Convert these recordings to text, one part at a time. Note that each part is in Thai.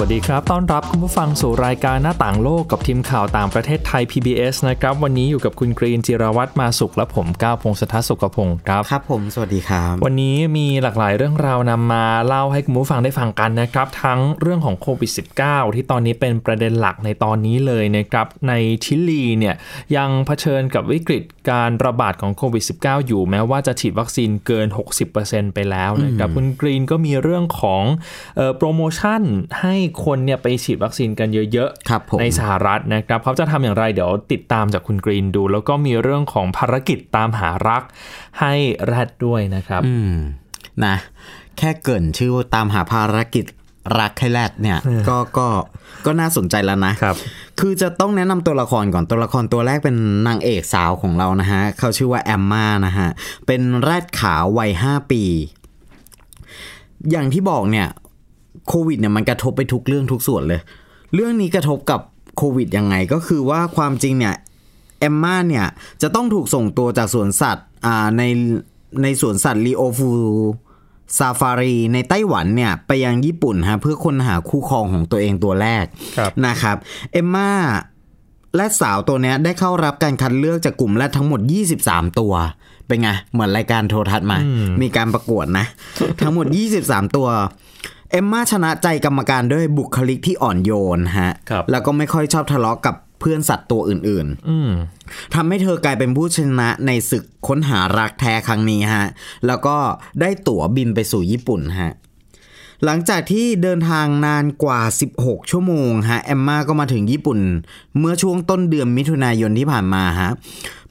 วัสดีครับ ต้อนรับคุณผู้ฟังสู่รายการหน้าต่างโลกกับทีมข่าวต่างประเทศไทย PBS นะครับ วันนี้อยู่กับคุณกรีนจิรวัตรมาสุขและผมก้าวพงศธรสุขพงศ์ครับ ครับผม สวัสดีครับ วันนี้มีหลากหลายเรื่องราวนำมาเล่าให้คุณผู้ฟังได้ฟังกันนะครับ ทั้งเรื่องของโควิด -19 ที่ตอนนี้เป็นประเด็นหลักในตอนนี้เลยนะครับ ในชิลีเนี่ยยังเผชิญกับวิกฤตการระบาดของโควิด -19 อยู่แม้ว่าจะฉีดวัคซีนเกิน 60%ไปแล้วนะครับ คุณกรีนก็มีเรื่องของเออโปรโมชั่นให้คนเนี่ยไปฉีดวัคซีนกันเยอะครับผมในสหรัฐนะครับเขาจะทำอย่างไรเดี๋ยวติดตามจากคุณกรีนดู แล้วก็มีเรื่องของภารกิจตามหารักให้แรดด้วยนะครับ อืมนะแค่เกรินชื่อว่าตามหาภารกิจรักให้แรดเนี่ยก็ก็ก็น่าสนใจแล้วนะครับ คือจะต้องแนะนำตัวละครก่อนตัวละครตัวแรกเป็นนางเอกสาวของเรานะฮะเขาชื่อว่าแอมมานะฮะเป็นแรดขาววัยห้าปี อย่างที่บอกเนี่ย โควิดเนี่ยมันกระทบไปทุกเรื่องทุกส่วนเลย เรื่องนี้กระทบกับโควิดยังไงก็คือว่าความจริงเนี่ยแอมมาเนี่ยจะต้องถูกส่งตัวจากสวนสัตว์อ่าในในสวนสัตว์ลีโอฟูซาฟารีในไต้หวันเนี่ยไปยังญี่ปุ่นฮะเพื่อค้นหาคู่ครองของตัวเองตัวแรกครับนะครับเอมมาและสาวตัวเนี้ยได้เข้ารับการคัดเลือกจากกลุ่มแรดทั้งหมด 23 ตัว เป็นไง เหมือนรายการโทรทัศน์มา มีการประกวดนะ ทั้งหมด 23 ตัว เอมมาชนะใจกรรมการด้วยบุคลิกที่อ่อนโยนฮะครับแล้วก็ไม่ค่อยชอบทะเลาะกับเพื่อนสัตว์ตัวอื่นๆอืมทำให้เธอกลายเป็นผู้ชนะในศึกค้นหารักแท้ครั้งนี้ฮะ แล้วก็ได้ตั๋วบินไปสู่ญี่ปุ่นฮะ หลังจากที่เดินทางนานกว่า 16 ชั่วโมงฮะ แอมมาก็มาถึงญี่ปุ่น เมื่อช่วงต้นเดือนมิถุนายนที่ผ่านมาฮะ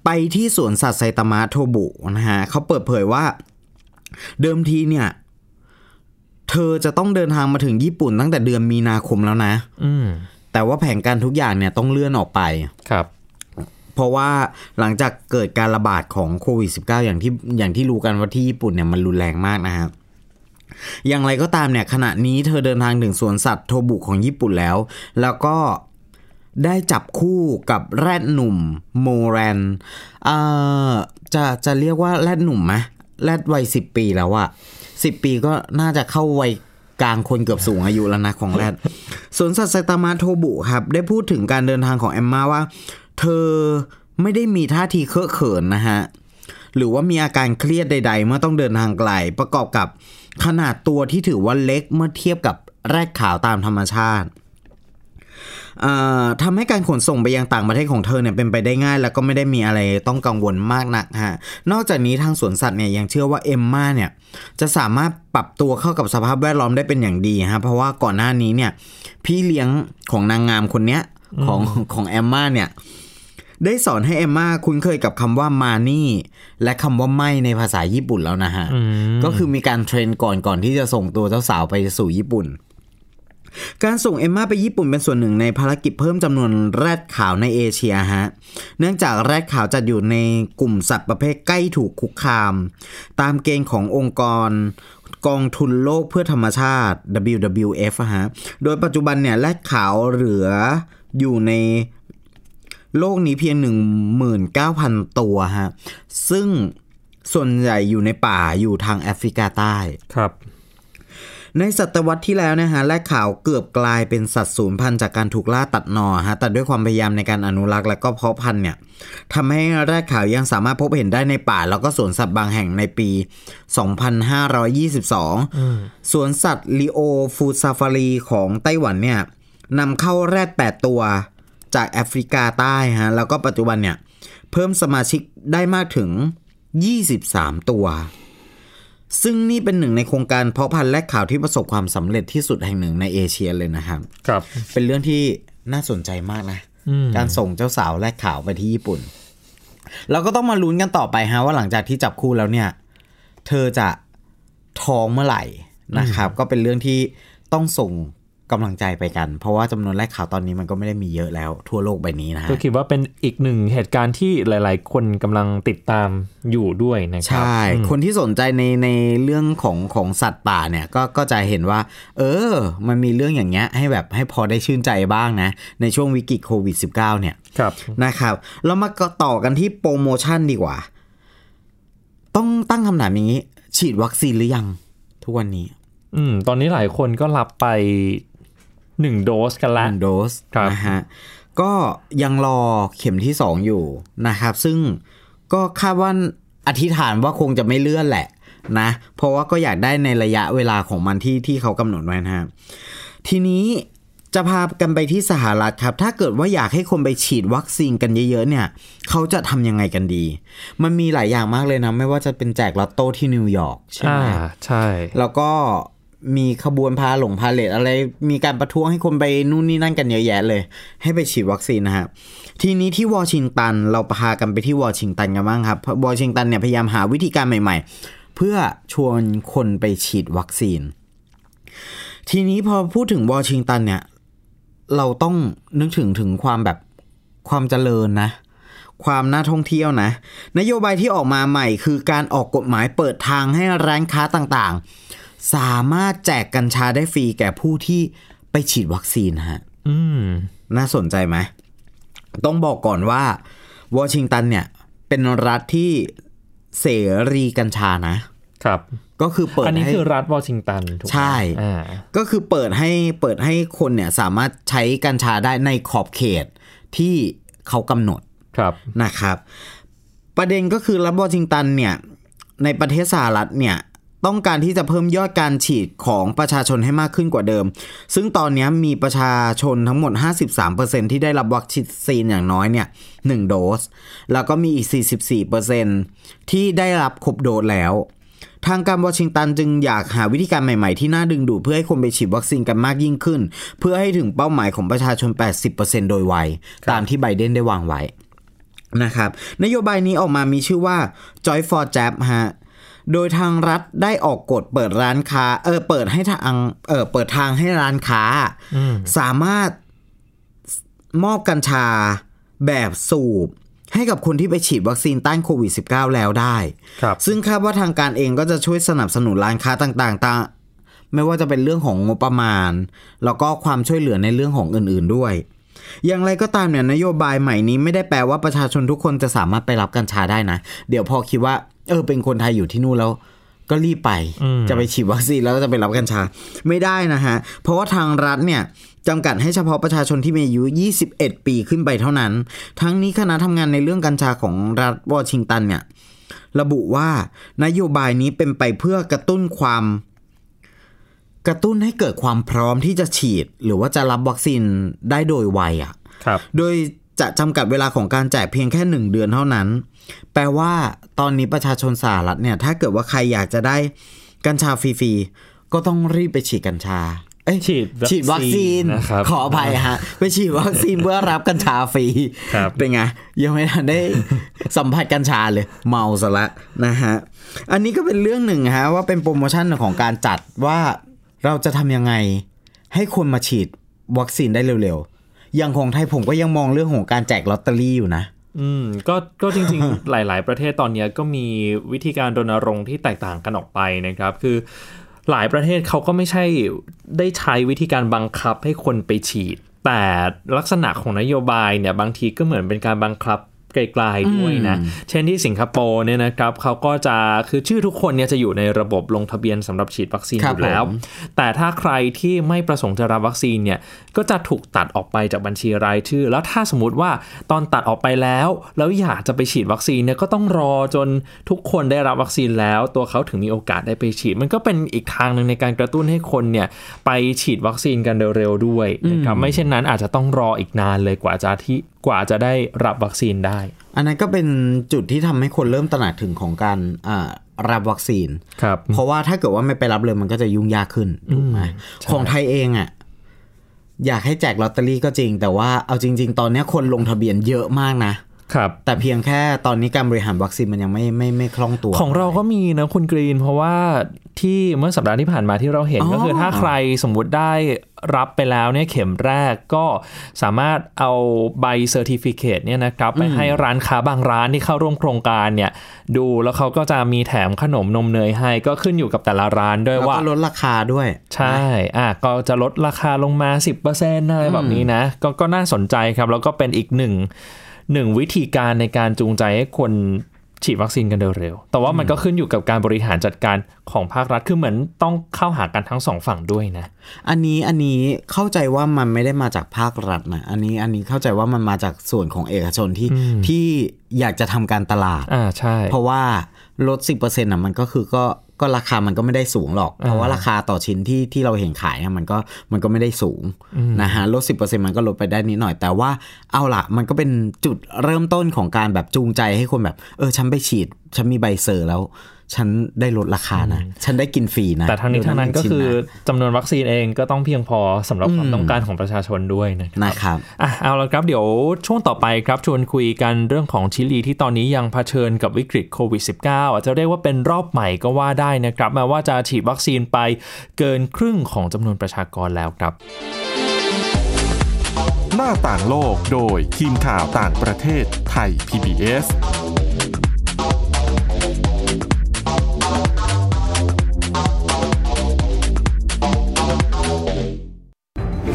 ไปที่สวนสัตว์ไซตามะโทบุนะฮะ เขาเปิดเผยว่า เดิมทีเนี่ย เธอจะต้องเดินทางมาถึงญี่ปุ่นตั้งแต่เดือนมีนาคมแล้วนะ อืมแต่ว่าแผนการทุกอย่างเนี่ยต้องเลื่อนออกไปครับ เพราะว่าหลังจากเกิดการระบาดของโควิด -19 อย่างที่อย่างที่รู้กันว่าที่ญี่ปุ่นเนี่ยมันรุนแรงมากนะครับอย่างไรก็ตามเนี่ยขณะนี้เธอเดินทางถึงสวนสัตว์โทบุของญี่ปุ่นแล้ว แล้วก็ได้จับคู่กับแรดหนุ่มโมแรนเอ่อจะจะเรียกว่าแรดหนุ่มไหมแรดวัยสิบปีแล้วอะ สิบปีก็น่าจะเข้าวัยกลางคนเกือบสูงอายุแล้วนะของแรดสวนสัตว์ไซตามาโทบุครับ ได้พูดถึงการเดินทางของแอมมาว่า เธอไม่ได้มีท่าทีเคอะเขินนะฮะ หรือว่ามีอาการเครียดใด ๆ เมื่อต้องเดินทางไกล ประกอบกับขนาดตัวที่ถือว่าเล็กเมื่อเทียบกับแรดขาวตามธรรมชาติ ทำให้การขนส่งไปยังต่างประเทศของเธอเนี่ยเป็นไปได้ง่าย แล้วก็ไม่ได้มีอะไรต้องกังวลมากนักฮะนอกจากนี้ทางสวนสัตว์เนี่ยยังเชื่อว่าเอมมาเนี่ยจะสามารถปรับตัวเข้ากับสภาพแวดล้อมได้เป็นอย่างดีฮะเพราะว่าก่อนหน้านี้เนี่ยพี่เลี้ยงของนางงามคนเนี้ยของของแอมมาเนี่ยได้สอนให้เอมมาคุ้นเคยกับคำว่ามานี่และคำว่าไม่ในภาษาญี่ปุ่นแล้วนะฮะ ก็คือมีการเทรนก่อนก่อนที่จะส่งตัวเจ้าสาวไปสู่ญี่ปุ่น การส่งเอมมาไปญี่ปุ่นเป็นส่วนหนึ่งในภารกิจเพิ่มจำนวนแรดขาวในเอเชียฮะ เนื่องจากแรดขาวจัดอยู่ในกลุ่มสัตว์ประเภทใกล้ถูกคุกคาม ตามเกณฑ์ขององค์กรกองทุนโลกเพื่อธรรมชาติ WWF ฮะ โดยปัจจุบันเนี่ยแรดขาวเหลืออยู่ในโลกนี้เพียง 19,000 ตัวฮะ ซึ่งส่วนใหญ่อยู่ในป่าอยู่ทางแอฟริกาใต้ ครับ ในศตวรรษที่แล้วนะฮะแรดขาวเกือบกลายเป็นสัตว์สูญพันธุ์จากการถูกล่าตัดหนอฮะแต่ด้วยความพยายามในการอนุรักษ์และก็เพาะพันธุ์เนี่ยทำให้แรดขาวยังสามารถพบเห็นได้ในป่า แล้วก็สวนสัตว์บางแห่งในปี 2522 สวนสัตว์ลีโอฟูซาฟารีของไต้หวันเนี่ยนำเข้าแรด 8 ตัวจากแอฟริกาใต้ฮะแล้วก็ปัจจุบันเนี่ยเพิ่มสมาชิกได้มากถึง 23 ตัว ซึ่งนี่เป็นหนึ่งในโครงการเพาะพันธุ์แรดขาวที่ประสบความสำเร็จที่สุดแห่งหนึ่งในเอเชียเลยนะครับ ครับ เป็นเรื่องที่น่าสนใจมากนะ การส่งเจ้าสาวแลกขาวไปที่ญี่ปุ่น เราก็ต้องมาลุ้นกันต่อไปฮะว่าหลังจากที่จับคู่แล้วเนี่ย เธอจะท้องเมื่อไหร่นะครับ ก็เป็นเรื่องที่ต้องส่ง กำลังใจไปกัน เพราะว่าจำนวนแรกข่าวตอนนี้มันก็ไม่ได้มีเยอะแล้วทั่วโลกใบนี้นะฮะก็คิดว่าเป็นอีกหนึ่งเหตุการณ์ที่หลาย ๆ คนกำลังติดตามอยู่ด้วยนะครัใช่ คนที่สนใจในในเรื่องของของสัตว์ป่าเนี่ยก็ก็จะเห็นว่า เออ มันมีเรื่องอย่างเงี้ยให้แบบให้พอได้ชื่นใจบ้างนะ ในช่วงวิกฤตโควิด -19 เนี่ยครับนะครับเรามาต่อกันที่โปรโมชั่นดีกว่า ต้องตั้งคำถามอย่างนี้ ฉีดวัคซีนหรือยัง ทุกวันนี้ อืม ตอนนี้หลายคนก็รับไป หนึ่งโดสกันหละนึ่งโดสครับนะฮะก็ยังรอเข็มที่สองอยู่นะครับ ซึ่งก็คาดว่าอธิษฐานว่าคงจะไม่เลื่อนแหละนะ เพราะว่าก็อยากได้ในระยะเวลาของมันที่ที่เขากำหนดไว้นะครับทีนี้จะพากันไปที่สหรัฐครับ ถ้าเกิดว่าอยากให้คนไปฉีดวัคซีนกันเยอะๆเนี่ย เขาจะทำยังไงกันดี มันมีหลายอย่างมากเลยนะ ไม่ว่าจะเป็นแจกลอตโต้ที่นิวยอร์กใช่อ่าไหมใช่ แล้วก็ มีขบวนพาหงพาเหรดอะไร มีการประท้วงให้คนไปนู่นนี่นั่นกันเยอะแยะเลย ให้ไปฉีดวัคซีนนะฮะทีนี้ที่วอชิงตันเราพากันไปที่วอชิงตันกันบ้างครับวอชิงตันเนี่ยพยายามหาวิธีการใหม่ ๆ เพื่อชวนคนไปฉีดวัคซีน ทีนี้พอพูดถึงวอชิงตันเนี่ย เราต้องนึกถึงถึงความแบบความเจริญนะความน่าท่องเที่ยวนะ นโยบายที่ออกมาใหม่คือการออกกฎหมายเปิดทางให้ร้านค้าต่างๆ สามารถแจกกัญชาได้ฟรีแก่ผู้ที่ไปฉีดวัคซีนฮะอืมน่าสนใจไหม ต้องบอกก่อนว่าวอชิงตันเนี่ย เป็นรัฐที่เสรีกัญชานะ ครับ ก็คือเปิดอันนี้ให้คือรัฐวอชิงตันถูกไหมใช่อ่าก็คือเปิดให้เปิดให้คนเนี่ยสามารถใช้กัญชาได้ในขอบเขตที่เขากำหนดครับนะครับ ประเด็นก็คือรัฐวอชิงตันเนี่ยในประเทศสหรัฐเนี่ย ต้องการที่จะเพิ่มยอดการฉีดของประชาชนให้มากขึ้นกว่าเดิม ซึ่งตอนนี้มีประชาชนทั้งหมด 53%ที่ได้รับวัคซีนอย่างน้อยเนี่ย1โดส แล้วก็มีอีก 44%ที่ได้รับครบโดสแล้ว ทางการวอชิงตันจึงอยากหาวิธีการใหม่ๆ ที่น่าดึงดูดเพื่อให้คนไปฉีดวัคซีนกันมากยิ่งขึ้น เพื่อให้ถึงเป้าหมายของประชาชน 80%โดยไว ตามที่ไบเดนได้วางไว้นะครับ นโยบายนี้ออกมามีชื่อว่า Joy for Jab ฮะ โดยทางรัฐได้ออกกฎเปิดร้านค้า เออเปิดให้ทางเออเปิดทางให้ร้านค้า สามารถมอบกัญชาแบบสูบให้กับคนที่ไปฉีดวัคซีนต้านโควิด -19 แล้วได้ ครับ ซึ่งคาดว่าทางการเองก็จะช่วยสนับสนุนร้านค้าต่างๆตางไม่ว่าจะเป็นเรื่องของงบประมาณ แล้วก็ความช่วยเหลือในเรื่องของอื่นๆด้วย อย่างไรก็ตามเนี่ยนโยบายใหม่นี้ไม่ได้แปลว่าประชาชนทุกคนจะสามารถไปรับกัญชาได้นะ เดี๋ยวพอคิดว่า เออเป็นคนไทยอยู่ที่นู่นแล้วก็รีบไปจะไปฉีดวัคซีนแล้วก็จะไปรับกัญชา ไม่ได้นะฮะ เพราะว่าทางรัฐเนี่ยจำกัดให้เฉพาะประชาชนที่มีอายุ 21 ปีขึ้นไปเท่านั้น ทั้งนี้คณะทำงานในเรื่องกัญชาของรัฐวอชิงตันเนี่ย ระบุว่านโยบายนี้เป็นไปเพื่อกระตุ้นความ กระตุ้นให้เกิดความพร้อมที่จะฉีด หรือว่าจะรับวัคซีนได้โดยไวอะครับโดย จะจำกัดเวลาของการแจกเพียงแค่หนึ่งเดือนเท่านั้น แปลว่าตอนนี้ประชาชนสหรัฐเนี่ย ถ้าเกิดว่าใครอยากจะได้กัญชาฟรีๆ ก็ต้องรีบไปฉีดกัญชาเอ้ยฉีดวัคซีนฉีดวัคซีนนะครับขออภัยฮะไปฉีดวัคซีนเพื่อรับกัญชาฟรีครับเป็นไงยังไม่ทันได้สัมผัสกัญชาเลย เมาซะละนะฮะอันนี้ก็เป็นเรื่องหนึ่งฮะว่าเป็นโปรโมชั่นของการจัดว่าเราจะทำยังไง ให้คนมาฉีดวัคซีนได้เร็วๆ อย่างของไทยผมก็ยังมองเรื่องของการแจกลอตเตอรี่อยู่นะ อืมก็ก็จริงๆ หลาย ๆ ประเทศตอนเนี้ยก็มีวิธีการรณรงค์ที่แตกต่างกันออกไปนะครับ คือหลายประเทศเขาก็ไม่ใช่ได้ใช้วิธีการบังคับให้คนไปฉีด แต่ลักษณะของนโยบายเนี่ยบางทีก็เหมือนเป็นการบังคับไกลๆด้วยนะ เช่นที่สิงคโปร์เนี่ยนะครับเขาก็จะคือชื่อทุกคนเนี่ยจะอยู่ในระบบลงทะเบียนสำหรับฉีดวัคซีนครัอบยู่แล้วผมแต่ถ้าใครที่ไม่ประสงค์จะรับวัคซีนเนี่ย ก็จะถูกตัดออกไปจากบัญชีรายชื่อ แล้วถ้าสมมติว่าตอนตัดออกไปแล้ว แล้วอยากจะไปฉีดวัคซีนเนี่ยก็ต้องรอจนทุกคนได้รับวัคซีนแล้ว ตัวเขาถึงมีโอกาสได้ไปฉีด มันก็เป็นอีกทางหนึ่งในการกระตุ้นให้คนเนี่ยไปฉีดวัคซีนกันเร็วๆด้วยนะครับไม่เช่นนั้นอาจจะต้องรออีกนานเลยกว่าจะที่กว่าจะได้รับวัคซีนได้ อันนั้นก็เป็นจุดที่ทำให้คนเริ่มตระหนักถึงของการอ่ารับวัคซีน ครับ เพราะว่าถ้าเกิดว่าไม่ไปรับเลยมันก็จะยุ่งยากขึ้นถูกไหมของไทยเองอะ อยากให้แจกลอตเตอรี่ก็จริง แต่ว่าเอาจริง ๆ ตอนนี้คนลงทะเบียนเยอะมากนะ ครับแต่เพียงแค่ตอนนี้การบริหารวัคซีนมันยังไม่ไม่ไม่คล่องตัว ของเราก็มีนะคุณกรีน เพราะว่าที่เมื่อสัปดาห์ที่ผ่านมาที่เราเห็นอ๋อก็คือถ้าใครสมมุติได้รับไปแล้วเนี่ยเข็มแรกก็สามารถเอาใบ certificate เนี่ยนะครับไปให้ร้านค้าบางร้านที่เข้าร่วมโครงการเนี่ยดูแล้วเขาก็จะมีแถมขนมนมเนยให้ก็ขึ้นอยู่กับแต่ละร้านด้วยแล้วว่าก็ลดราคาด้วย ใช่อะก็จะลดราคาลงมา 10%อะไรแบบนี้นะ ก็ก็น่าสนใจครับ แล้วก็เป็นอีกหนึ่ง หนึ่งวิธีการในการจูงใจให้คนฉีดวัคซีนกันเร็วๆ แต่ว่ามันก็ขึ้นอยู่กับการบริหารจัดการของภาครัฐ คือเหมือนต้องเข้าหากันทั้งสองฝั่งด้วยนะ อันนี้อันนี้เข้าใจว่ามันไม่ได้มาจากภาครัฐนะ อันนี้อันนี้เข้าใจว่ามันมาจากส่วนของเอกชนที่ที่อยากจะทำการตลาด อ่าใช่ เพราะว่าลด10%อะมันก็คือก็ ก็ราคามันก็ไม่ได้สูงหรอก เพราะว่าราคาต่อชิ้นที่ที่เราเห็นขายอะมันก็มันก็ไม่ได้สูงนะฮะลด10%มันก็ลดไปได้นิดหน่อย แต่ว่าเอาละมันก็เป็นจุดเริ่มต้นของการแบบจูงใจให้คนแบบ เออ ฉันไปฉีด ฉันมีใบเซอร์แล้ว ฉันได้ลดราคานะ ฉันได้กินฟรีนะ แต่ทั้งนี้ทั้งนั้นก็คือจำนวนวัคซีนเองก็ต้องเพียงพอสำหรับความต้องการของประชาชนด้วยนะครับนะครับอะเอาละครับเดี๋ยวช่วงต่อไปครับชวนคุยกันเรื่องของชิลีที่ตอนนี้ยังเผชิญกับวิกฤตโควิด -19 อาจจะเรียกว่าเป็นรอบใหม่ก็ว่าได้นะครับแม้ว่าจะฉีดวัคซีนไปเกินครึ่งของจำนวนประชากรแล้วครับ หน้าต่างโลกโดยทีมข่าวต่างประเทศไทย PBS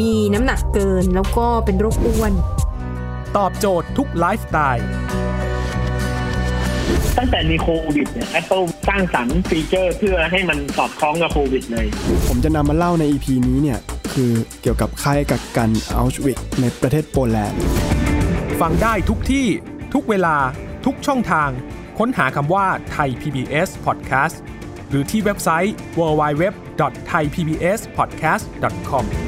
มีน้ำหนักเกินแล้วก็เป็นโรคอ้วน ตอบโจทย์ทุกไลฟ์สไตล์ตั้งแต่มีโควิดเนี่ย Apple สร้างสรรค์ฟีเจอร์เพื่อให้มันสอดคล้องกับโควิดเลย ผมจะนำมาเล่าใน EP นี้เนี่ย คือเกี่ยวกับค่ายกักกันเอาชวิทซ์ในประเทศโปแลนด์ ฟังได้ทุกที่ทุกเวลาทุกช่องทาง ค้นหาคำว่าไทย PBS Podcast หรือที่เว็บไซต์ www.thaipbspodcast.com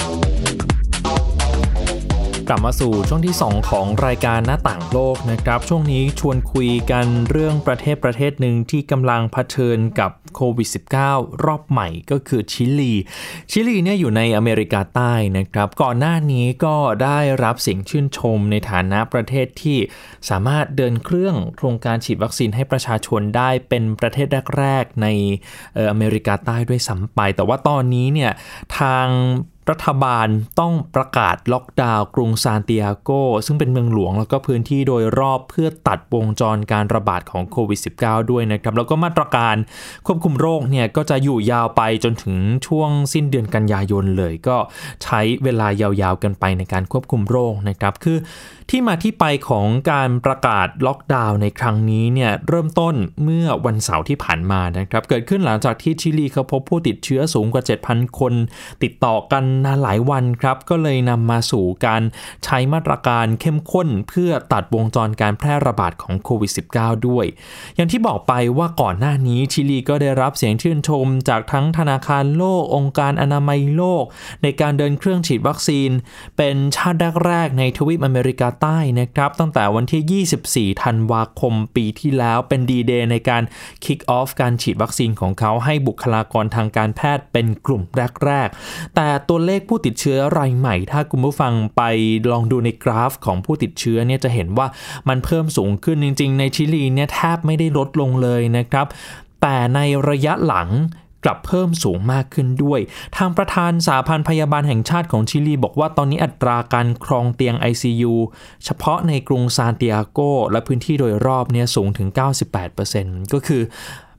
กลับมาสู่ช่วงที่ 2 ของรายการหน้าต่างโลกนะครับ ช่วงนี้ชวนคุยกันเรื่องประเทศประเทศหนึ่งที่กำลังเผชิญกับโควิด -19 รอบใหม่ก็คือชิลี ชิลีเนี่ยอยู่ในอเมริกาใต้นะครับ ก่อนหน้านี้ก็ได้รับเสียงชื่นชมในฐานะประเทศที่สามารถเดินเครื่องโครงการฉีดวัคซีนให้ประชาชนได้เป็นประเทศแรกๆในอเมริกาใต้ด้วยซ้ำไป แต่ว่าตอนนี้เนี่ยทาง รัฐบาลต้องประกาศล็อกดาวน์กรุงซานติอาโก ซึ่งเป็นเมืองหลวงแล้วก็พื้นที่โดยรอบเพื่อตัดวงจรการระบาดของโควิด -19 ด้วยนะครับ แล้วก็มาตรการควบคุมโรคเนี่ยก็จะอยู่ยาวไปจนถึงช่วงสิ้นเดือนกันยายนเลย ก็ใช้เวลายาวๆกันไปในการควบคุมโรคนะครับคือ ที่มาที่ไปของการประกาศล็อกดาวน์ในครั้งนี้เนี่ยเริ่มต้นเมื่อวันเสาร์ที่ผ่านมานะครับ เกิดขึ้นหลังจากที่ชิลีเขาพบผู้ติดเชื้อสูงกว่า 7,000 คน ติดต่อกันนานหลายวันครับ ก็เลยนำมาสู่การใช้มาตรการเข้มข้น เพื่อตัดวงจรการแพร่ระบาดของโควิด -19 ด้วย อย่างที่บอกไปว่าก่อนหน้านี้ชิลีก็ได้รับเสียงชื่นชม จากทั้งธนาคารโลกองค์การอนามัยโลก ในการเดินเครื่องฉีดวัคซีน เป็นชาติแรกๆในทวีปอเมริกาใต้นะครับตั้งแต่วันที่ 24 ธันวาคมปีที่แล้วเป็นดีเดย์ในการ kick off การฉีดวัคซีนของเขาให้บุคลากรทางการแพทย์เป็นกลุ่มแรก ๆ แต่ตัวเลขผู้ติดเชื้อรายใหม่ ถ้าคุณผู้ฟังไปลองดูในกราฟของผู้ติดเชื้อเนี่ยจะเห็นว่ามันเพิ่มสูงขึ้นจริง ๆ ในชิลีเนี่ยแทบไม่ได้ลดลงเลยนะครับแต่ในระยะหลัง กลับเพิ่มสูงมากขึ้นด้วย ทางประธานสาพันธ์พยาบาลแห่งชาติของชิลีบอกว่าตอนนี้อัตราการครองเตียง ICU เฉพาะในกรุงซานติอาโกและพื้นที่โดยรอบเนี่ยสูงถึง 98%ก็คือ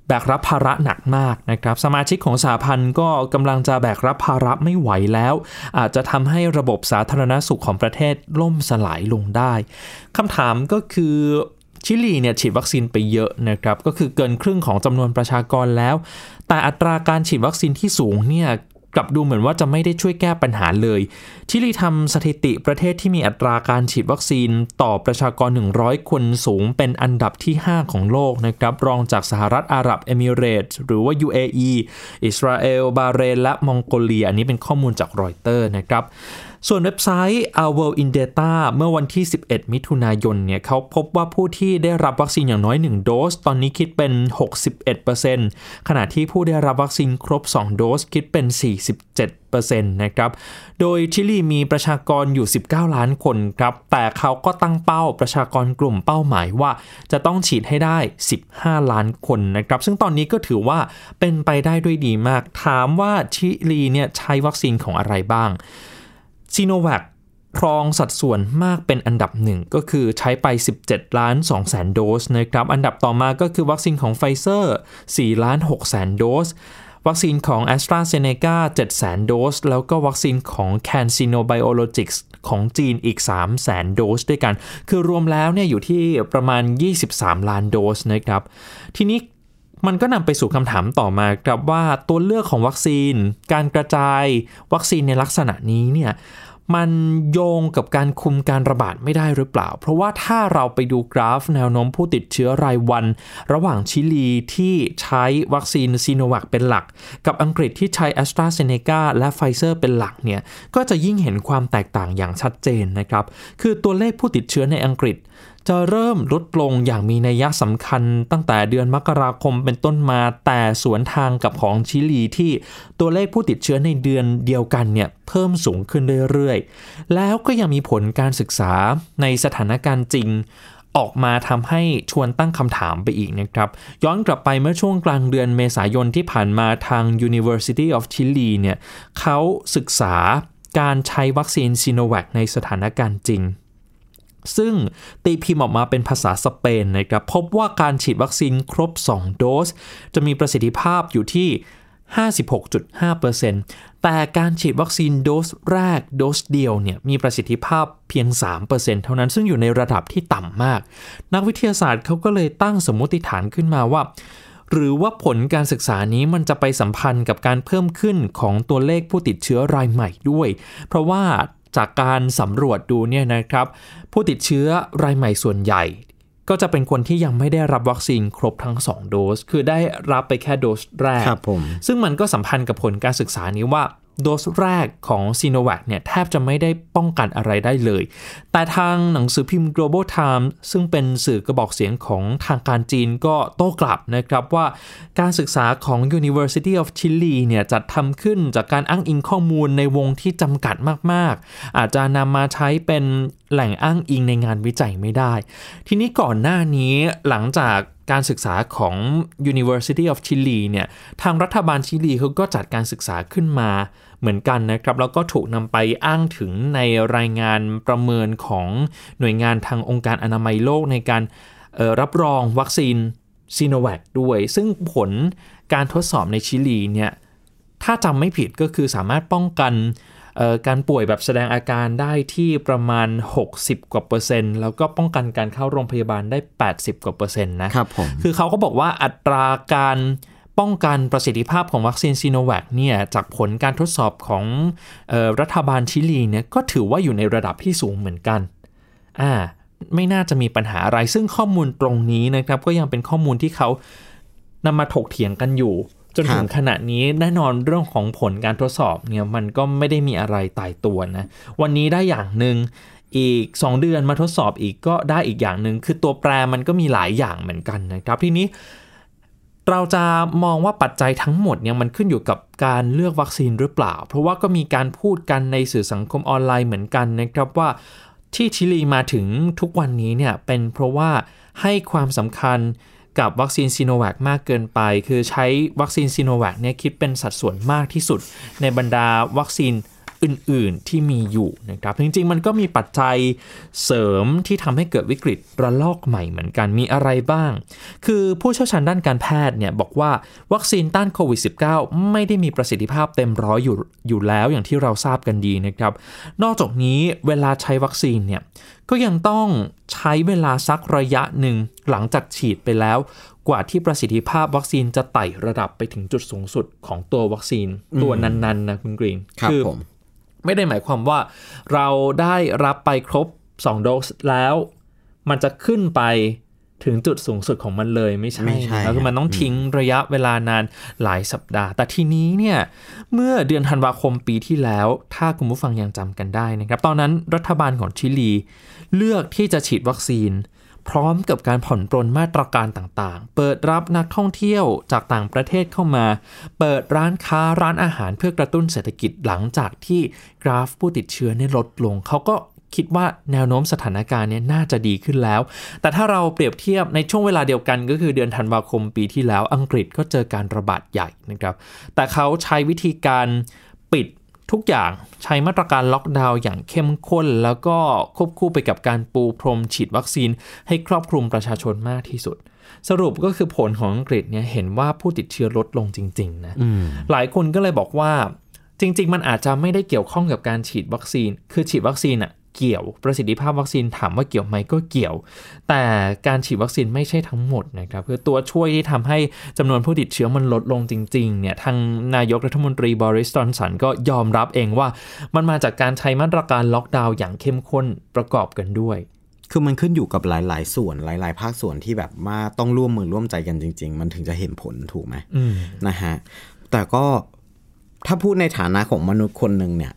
แบกรับภาระหนักมากนะครับ สมาชิกของสาพันธ์ก็กำลังจะแบกรับภาระไม่ไหวแล้ว อาจจะทำให้ระบบสาธารณสุขของประเทศล่มสลายลงได้คำถามก็คือ ชิลีเนี่ยฉีดวัคซีนไปเยอะนะครับก็คือเกินครึ่งของจำนวนประชากรแล้ว แต่อัตราการฉีดวัคซีนที่สูงเนี่ยกลับดูเหมือนว่าจะไม่ได้ช่วยแก้ปัญหาเลย ชิลีทำสถิติประเทศที่มีอัตราการฉีดวัคซีนต่อประชากร 100 คนสูงเป็นอันดับที่ 5 ของโลกนะครับ รองจากสหรัฐอาหรับเอมิเรตส์หรือว่า UAE อิสราเอล บาห์เรน และมองโกเลีย อันนี้เป็นข้อมูลจากรอยเตอร์นะครับ ส่วนเว็บไซต์ Our World in Data เมื่อวันที่ 11 มิถุนายนเนี่ยเขาพบว่าผู้ที่ได้รับวัคซีนอย่างน้อย 1 โดส ตอนนี้คิดเป็น 61%ขณะที่ผู้ได้รับวัคซีนครบ 2 โดสคิดเป็น 47%นะครับ โดยชิลีมีประชากรอยู่ 19 ล้านคนครับ แต่เขาก็ตั้งเป้าประชากรกลุ่มเป้าหมายว่า จะต้องฉีดให้ได้ 15 ล้านคนนะครับ ซึ่งตอนนี้ก็ถือว่าเป็นไปได้ด้วยดีมาก ถามว่าชิลีเนี่ยใช้วัคซีนของอะไรบ้าง ซีโนแวคครองสัดส่วนมากเป็นอันดับหนึ่งก็คือใช้ไป 17 ล้าน2แสนโดสนะครับ อันดับต่อมาก็คือวัคซีนของไฟเซอร์4ล้าน6แสนโดส วัคซีนของ a s t r a z เซ e c a 7แสนโดส แล้วก็วัคซีนของ CanSino Biologics ของจีนอีก3แสนโดสด้วยกัน คือรวมแล้วเนี่ยอยู่ที่ประมาณ 23 ล้านโดสนะครับ ทีนี้ มันก็นำไปสู่คำถามต่อมาครับว่าตัวเลือกของวัคซีน การกระจายวัคซีนในลักษณะนี้เนี่ยมันโยงกับการคุมการระบาดไม่ได้หรือเปล่า เพราะว่าถ้าเราไปดูกราฟแนวโน้มผู้ติดเชื้อรายวัน ระหว่างชิลีที่ใช้วัคซีนซีโนแวคเป็นหลัก กับอังกฤษที่ใช้แอสตราเซเนกาและไฟเซอร์เป็นหลักเนี่ย ก็จะยิ่งเห็นความแตกต่างอย่างชัดเจนนะครับ คือตัวเลขผู้ติดเชื้อในอังกฤษ จะเริ่มลดลงอย่างมีนัยสำคัญตั้งแต่เดือนมกราคมเป็นต้นมาแต่สวนทางกับของชิลีที่ตัวเลขผู้ติดเชื้อในเดือนเดียวกันเนี่ยเพิ่มสูงขึ้นเรื่อยๆ แล้วก็ยังมีผลการศึกษาในสถานการณ์จริงออกมาทำให้ชวนตั้งคำถามไปอีกนะครับ ย้อนกลับไปเมื่อช่วงกลางเดือนเมษายนที่ผ่านมาทาง University of Chile เนี่ยเขาศึกษาการใช้วัคซีนซีโนแวคในสถานการณ์จริง ซึ่งตีพิมพ์ออกมาเป็นภาษาสเปนนะครับพบว่าการฉีดวัคซีนครบ 2 โดส จะมีประสิทธิภาพอยู่ที่ 56.5%แต่การฉีดวัคซีนโดสแรกโดสเดียวเนี่ยมีประสิทธิภาพเพียง 3%เท่านั้นซึ่งอยู่ในระดับที่ต่ำมาก นักวิทยาศาสตร์เขาก็เลยตั้งสมมติฐานขึ้นมาว่าหรือว่าผลการศึกษานี้มันจะไปสัมพันธ์กับการเพิ่มขึ้นของตัวเลขผู้ติดเชื้อรายใหม่ด้วย เพราะว่า จากการสำรวจดูเนี่ยนะครับ ผู้ติดเชื้อรายใหม่ส่วนใหญ่ ก็จะเป็นคนที่ยังไม่ได้รับวัคซีนครบทั้ง 2 โดส คือได้รับไปแค่โดสแรกครับผมซึ่งมันก็สัมพันธ์กับผลการศึกษานี้ว่า โดสแรกของซีโนแวคเนี่ยแทบจะไม่ได้ป้องกันอะไรได้เลย แต่ทางหนังสือพิมพ์ Global Times ซึ่งเป็นสื่อกระบอกเสียงของทางการจีนก็โต้กลับนะครับว่าการศึกษาของ University of Chile เนี่ยจัดทำขึ้นจากการอ้างอิงข้อมูลในวงที่จำกัดมาก ๆ อาจจะนำมาใช้เป็น แหล่งอ้างอิงในงานวิจัยไม่ได้ ทีนี้ก่อนหน้านี้หลังจากการศึกษาของ University of Chile เนี่ย ทางรัฐบาลชิลีเขาก็จัดการศึกษาขึ้นมาเหมือนกันนะครับ แล้วก็ถูกนำไปอ้างถึงในรายงานประเมินของหน่วยงานทางองค์การอนามัยโลกในการรับรองวัคซีนซีโนแวคด้วย ซึ่งผลการทดสอบในชิลีเนี่ย ถ้าจำไม่ผิดก็คือสามารถป้องกัน การป่วยแบบแสดงอาการได้ที่ประมาณ 60 กว่าเปอร์เซ็นต์แล้วก็ป้องกันการเข้าโรงพยาบาลได้ 80 กว่าเปอร์เซ็นต์นะครับผมคือเขาก็บอกว่าอัตราการป้องกันประสิทธิภาพของวัคซีนซีโนแวคเนี่ยจากผลการทดสอบของออรัฐบาลชิลีเนี่ยก็ถือว่าอยู่ในระดับที่สูงเหมือนกันอ่าไม่น่าจะมีปัญหาอะไร ซึ่งข้อมูลตรงนี้นะครับ ก็ยังเป็นข้อมูลที่เขานำมาถกเถียงกันอยู่ จนถึงขณะนี้แน่นอนเรื่องของผลการทดสอบเนี่ยมันก็ไม่ได้มีอะไรตายตัวนะ วันนี้ได้อย่างหนึ่งอีก 2 เดือนมาทดสอบอีกก็ได้อีกอย่างหนึ่งคือตัวแปรมันก็มีหลายอย่างเหมือนกันนะครับทีนี้เราจะมองว่าปัจจัยทั้งหมดเนี่ยมันขึ้นอยู่กับการเลือกวัคซีนหรือเปล่า เพราะว่าก็มีการพูดกันในสื่อสังคมออนไลน์เหมือนกันนะครับว่าที่ชิลีมาถึงทุกวันนี้เนี่ยเป็นเพราะว่าให้ความสำคัญ กับวัคซีนซีโนแวคมากเกินไป คือใช้วัคซีนซีโนแวคเนี่ยคิดเป็นสัดส่วนมากที่สุด ในบรรดาวัคซีน อื่นๆที่มีอยู่นะครับจริงๆ มันก็มีปัจจัยเสริมที่ทำให้เกิดวิกฤตระลอกใหม่เหมือนกันมีอะไรบ้าง คือผู้เชี่ยวชาญด้านการแพทย์เนี่ยบอกว่าวัคซีนต้านโควิด -19 ไม่ได้มีประสิทธิภาพเต็มร้อยอยู่อยู่แล้วอย่างที่เราทราบกันดีนะครับ นอกจากนี้เวลาใช้วัคซีนเนี่ยก็ยังต้องใช้เวลาสักระยะหนึ่งหลังจากฉีดไปแล้ว กว่าที่ประสิทธิภาพวัคซีนจะไต่ระดับไปถึงจุดสูงสุดของตัววัคซีนตัวนั้นๆนะคุณกรีนครับอผม ไม่ได้หมายความว่าเราได้รับไปครบ 2 โดสแล้ว มันจะขึ้นไปถึงจุดสูงสุดของมันเลยไม่ใช่ไม่ใช่แล้วคือมันต้องทิ้งระยะเวลานานหลายสัปดาห์ แต่ทีนี้เนี่ย เมื่อเดือนธันวาคมปีที่แล้ว ถ้าคุณผู้ฟังยังจำกันได้นะครับ ตอนนั้นรัฐบาลของชิลี เลือกที่จะฉีดวัคซีน พร้อมกับการผ่อนปรนมาตรการต่างๆ เปิดรับนักท่องเที่ยวจากต่างประเทศเข้ามา เปิดร้านค้าร้านอาหารเพื่อกระตุ้นเศรษฐกิจหลังจากที่กราฟผู้ติดเชื้อเนี่ยลดลง เขาก็คิดว่าแนวโน้มสถานการณ์เนี่ยน่าจะดีขึ้นแล้ว แต่ถ้าเราเปรียบเทียบในช่วงเวลาเดียวกันก็คือเดือนธันวาคมปีที่แล้วอังกฤษก็เจอการระบาดใหญ่นะครับ แต่เขาใช้วิธีการปิด ทุกอย่างใช้มาตรการล็อกดาวน์อย่างเข้มข้น แล้วก็ควบคู่ไปกับการปูพรมฉีดวัคซีน ให้ครอบคลุมประชาชนมากที่สุด สรุปก็คือผลของอังกฤษเนี่ยเห็นว่าผู้ติดเชื้อลดลงจริงๆนะหลายคนก็เลยบอกว่าจริง ๆ มันอาจจะไม่ได้เกี่ยวข้องกับการฉีดวัคซีน คือฉีดวัคซีนอะ เกี่ยวประสิทธิภาพวัคซีนถามว่าเกี่ยวไหมก็เกี่ยว แต่การฉีดวัคซีนไม่ใช่ทั้งหมดนะครับคือตัวช่วยที่ทำให้จำนวนผู้ติดเชื้อมันลดลงจริงๆเนี่ยทางนายกรัฐมนตรีบริสจอนสันก็ยอมรับเองว่า มันมาจากการใช้มาตรการล็อกดาวน์อย่างเข้มข้นประกอบกันด้วยคือมันขึ้นอยู่กับหลาย ๆ ส่วนหลาย ๆ ภาคส่วนที่แบบว่าต้องร่วมมือร่วมใจกันจริง ๆ มันถึงจะเห็นผลถูกไหมอืมนะฮะแต่ก็ถ้าพูดในฐานะของมนุษย์คนหนึ่งเนี่ย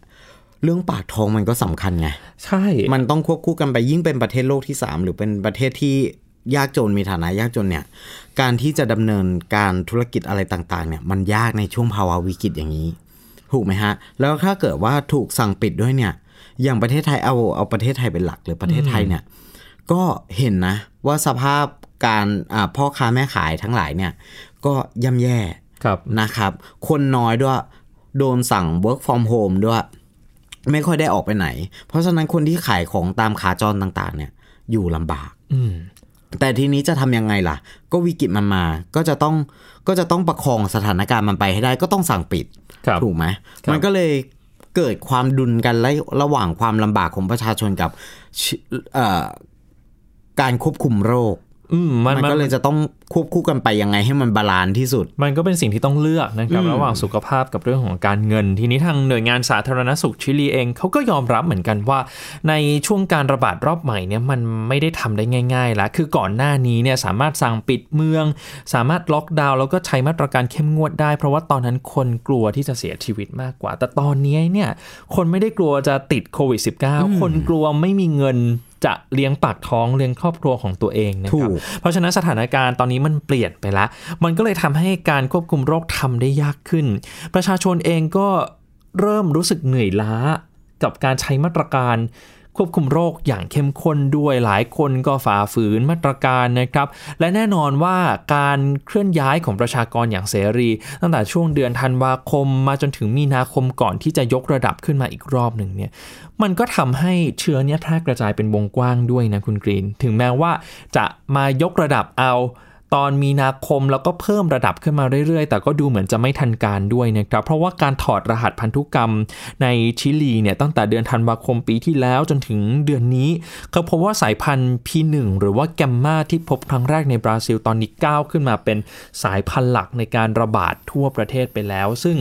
เรื่องปากท้องมันก็สำคัญไง ใช่ มันต้องควบคู่กันไปยิ่งเป็นประเทศโลกที่ 3 หรือเป็นประเทศที่ยากจนมีฐานะยากจนเนี่ย การที่จะดำเนินการธุรกิจอะไรต่างๆ เนี่ย มันยากในช่วงภาวะวิกฤตอย่างนี้ ถูกไหมฮะ แล้วถ้าเกิดว่าถูกสั่งปิดด้วยเนี่ย อย่างประเทศไทยเอาเอาประเทศไทยเป็นหลักหรือประเทศไทยเนี่ย ก็เห็นนะว่าสภาพการอ่าพ่อค้าแม่ขายทั้งหลายเนี่ย ก็ย่ำแย่ครับนะครับ คนน้อยด้วย โดนสั่ง work from home ด้วย ไม่ค่อยได้ออกไปไหน เพราะฉะนั้นคนที่ขายของตามขาจรต่าง ๆ เนี่ย อยู่ลำบาก อืมแต่ทีนี้จะทำยังไงล่ะ ก็วิกฤตมันมา ก็จะต้องก็จะต้องประคองสถานการณ์มันไปให้ได้ ก็ต้องสั่งปิดครับถูกไหมครับมันก็เลยเกิดความดุลกันและระหว่างความลำบากของประชาชนกับชิเอ่อการควบคุมโรค อืมมันมันมันก็เลยจะต้องควบคู่กันไปยังไงให้มัน balance ที่สุด มันก็เป็นสิ่งที่ต้องเลือกนะครับอืมระหว่างสุขภาพกับเรื่องของการเงิน ทีนี้ทางหน่วยงานสาธารณสุขชิลีเองเขาก็ยอมรับเหมือนกันว่า ในช่วงการระบาดรอบใหม่เนี่ยมันไม่ได้ทำได้ง่ายๆแล้วคือก่อนหน้านี้เนี่ยสามารถสั่งปิดเมือง สามารถล็อกดาวน์แล้วก็ใช้มาตรการเข้มงวดได้ เพราะว่าตอนนั้นคนกลัวที่จะเสียชีวิตมากกว่า แต่ตอนนี้เนี่ยคนไม่ได้กลัวจะติดโควิด -19 คนกลัวไม่มีเงิน จะเลี้ยงปากท้องเลี้ยงครอบครัวของตัวเองนะครับถูกเพราะฉะนั้นสถานการณ์ตอนนี้มันเปลี่ยนไปแล้วมันก็เลยทำให้การควบคุมโรคทำได้ยากขึ้น ประชาชนเองก็เริ่มรู้สึกเหนื่อยล้ากับการใช้มาตรการ ควบคุมโรคอย่างเข้มข้นด้วยหลายคนก็ฝ่าฝืนมาตรการนะครับ และแน่นอนว่าการเคลื่อนย้ายของประชากรอย่างเสรี ตั้งแต่ช่วงเดือนธันวาคมมาจนถึงมีนาคมก่อนที่จะยกระดับขึ้นมาอีกรอบหนึ่งเนี่ยมันก็ทำให้เชื้อเนี่ยแพร่กระจายเป็นวงกว้างด้วยนะคุณกรีน ถึงแม้ว่าจะมายกระดับเอา ตอนมีนาคมแล้วก็เพิ่มระดับขึ้นมาเรื่อยๆ แต่ก็ดูเหมือนจะไม่ทันการด้วยนะครับ เพราะว่าการถอดรหัสพันธุกรรมในชิลีเนี่ยตั้งแต่เดือนธันวาคมปีที่แล้วจนถึงเดือนนี้เขาพบว่าสายพันธุ์ P1 หรือว่าแกมมาที่พบครั้งแรกในบราซิลตอนนี้ก้าวขึ้นมาเป็นสายพันธุ์หลักในการระบาดทั่วประเทศไปแล้ว ซึ่ง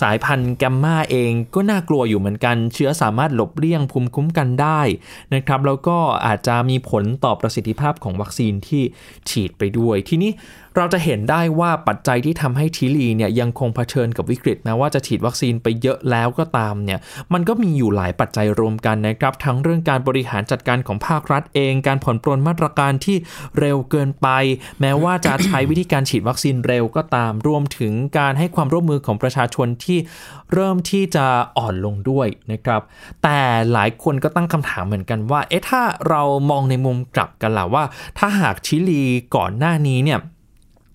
สายพันธุ์แกมมาเองก็น่ากลัวอยู่เหมือนกัน เชื้อสามารถหลบเลี่ยงภูมิคุ้มกันได้นะครับแล้วก็อาจจะมีผลต่อประสิทธิภาพของวัคซีนที่ฉีดไปด้วยทีนี้เราจะเห็นได้ว่าปัจจัยที่ทำให้ชิลีเนี่ยยังคงเผชิญกับวิกฤตแม้ว่าจะฉีดวัคซีนไปเยอะแล้วก็ตามเนี่ยมันก็มีอยู่หลายปัจจัยรวมกันนะครับ ทั้งเรื่องการบริหารจัดการของภาครัฐเอง การผ่อนปรนมาตรการที่เร็วเกินไป แม้ว่าจะใช้วิธีการฉีดวัคซีนเร็วก็ตาม รวมถึงการให้ความร่วมมือของประชาชนที่เริ่มที่จะอ่อนลงด้วยนะครับ แต่หลายคนก็ตั้งคำถามเหมือนกันว่า เอ๊ะถ้าเรามองในมุมกลับกันล่ะว่า ถ้าหากชิลีก่อนหน้านี้เนี่ย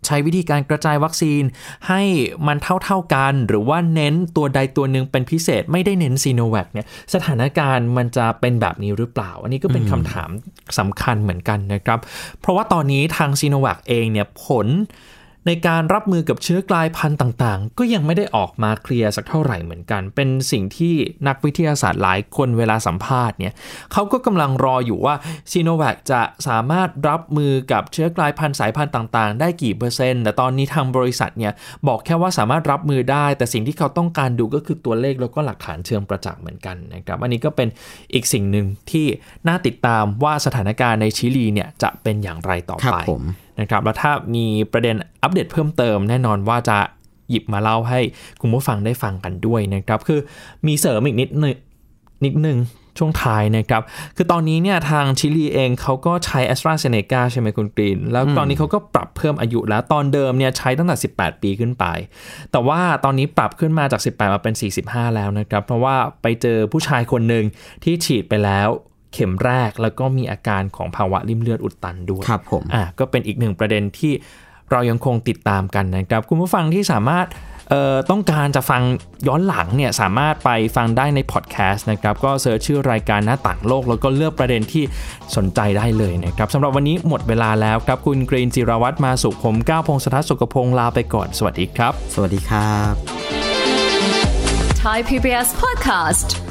ใช้วิธีการกระจายวัคซีนให้มันเท่าๆกัน หรือว่าเน้นตัวใดตัวหนึ่งเป็นพิเศษไม่ได้เน้นซีโนแวคเนี่ยสถานการณ์มันจะเป็นแบบนี้หรือเปล่า อันนี้ก็เป็นคำถามสำคัญเหมือนกันนะครับ เพราะว่าตอนนี้ทางซีโนแวคเองเนี่ยผล ในการรับมือกับเชื้อกลายพันธุ์ต่างๆ ก็ยังไม่ได้ออกมาเคลียร์สักเท่าไหร่เหมือนกัน เป็นสิ่งที่นักวิทยาศาสตร์หลายคนเวลาสัมภาษณ์เนี่ยเขาก็กำลังรออยู่ว่าซีโนแวคจะสามารถรับมือกับเชื้อกลายพันธุ์สายพันธุ์ต่างๆ ได้กี่เปอร์เซ็นต์ แต่ตอนนี้ทางบริษัทเนี่ยบอกแค่ว่าสามารถรับมือได้ แต่สิ่งที่เขาต้องการดูก็คือตัวเลขแล้วก็หลักฐานเชิงประจักษ์เหมือนกันนะครับ อันนี้ก็เป็นอีกสิ่งหนึ่งที่น่าติดตามว่าสถานการณ์ในชิลีเนี่ยจะเป็นอย่างไรต่อไป นะครับแล้วถ้ามีประเด็นอัปเดตเพิ่มเติมแน่นอนว่าจะหยิบมาเล่าให้คุณผู้ฟังได้ฟังกันด้วยนะครับ คือมีเสริมอีกนิดนึงนิดหนึ่งช่วงท้ายนะครับ คือตอนนี้เนี่ยทางชิลีเองเขาก็ใช้ a s t r a z เซ e c a ใช่ไหมคุณกรีน แล้วตอนนี้เขาก็ปรับเพิ่มอายุแล้ว ตอนเดิมเนี่ยใช้ตั้งแต่ 18 ปีขึ้นไป แต่ว่าตอนนี้ปรับขึ้นมาจาก 18 มาเป็น 45 แล้วนะครับ เพราะว่าไปเจอผู้ชายคนหนึ่งที่ฉีดไปแล้ว เข็มแรกแล้วก็มีอาการของภาวะริ่มเลือดอุดตันด้วยครับผมอะก็เป็นอีกหนึ่งประเด็นที่เรายังคงติดตามกันนะครับ คุณผู้ฟังที่สามารถเอ่อต้องการจะฟังย้อนหลังเนี่ยสามารถไปฟังได้ในพอดแคสต์นะครับ ก็เสิร์ชชื่อรายการหน้าต่างโลก แล้วก็เลือกประเด็นที่สนใจได้เลยนะครับสำหรับวันนี้หมดเวลาแล้วครับ คุณกรีนจิรวัตรมาสุขผมก้าวพงศธรสุขพงศ์ลาไปก่อน สวัสดีครับ สวัสดีครับ Thai PBS podcast.